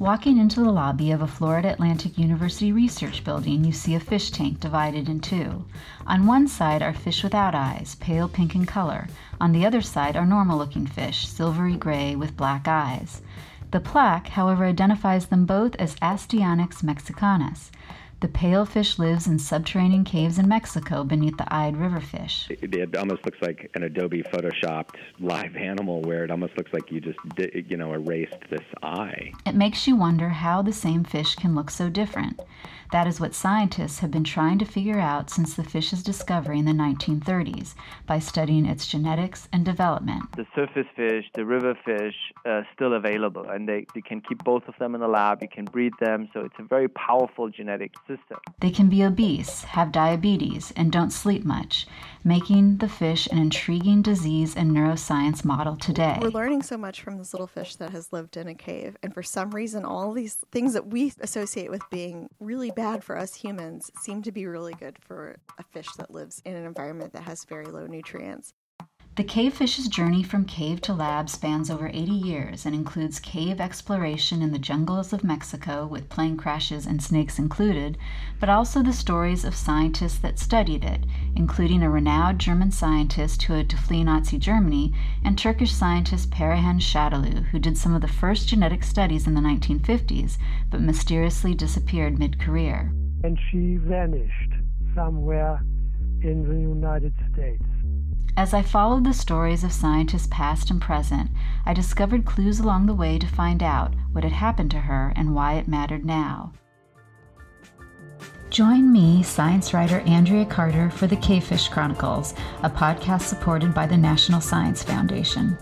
Walking into the lobby of a Florida Atlantic University research building, you see a fish tank divided in two. On one side are fish without eyes, pale pink in color. On the other side are normal looking fish, silvery gray with black eyes. The plaque, however, identifies them both as Astyanax mexicanus. The pale fish lives in subterranean caves in Mexico beneath the eyed riverfish. It, it almost looks like an Adobe photoshopped live animal where it almost looks like you just, you know, erased this eye. It makes you wonder how the same fish can look so different. That is what scientists have been trying to figure out since the fish's discovery in the 1930s by studying its genetics and development. The surface fish, the river fish, uh, still available, and they, they can keep both of them in the lab. You can breed them, so it's a very powerful genetic system. They can be obese, have diabetes, and don't sleep much, making the fish an intriguing disease and neuroscience model today. We're learning so much from this little fish that has lived in a cave, and for some reason, all these things that we associate with being really bad bad for us humans seem to be really good for a fish that lives in an environment that has very low nutrients. The cave fish's journey from cave to lab spans over 80 years and includes cave exploration in the jungles of Mexico, with plane crashes and snakes included, but also the stories of scientists that studied it, including a renowned German scientist who had to flee Nazi Germany and Turkish scientist Perihan Sadoglu, who did some of the first genetic studies in the 1950s but mysteriously disappeared mid career. And she vanished somewhere in the United States. As I followed the stories of scientists past and present, I discovered clues along the way to find out what had happened to her and why it mattered now. Join me, science writer Andrea Carter, for the Cavefish Chronicles, a podcast supported by the National Science Foundation.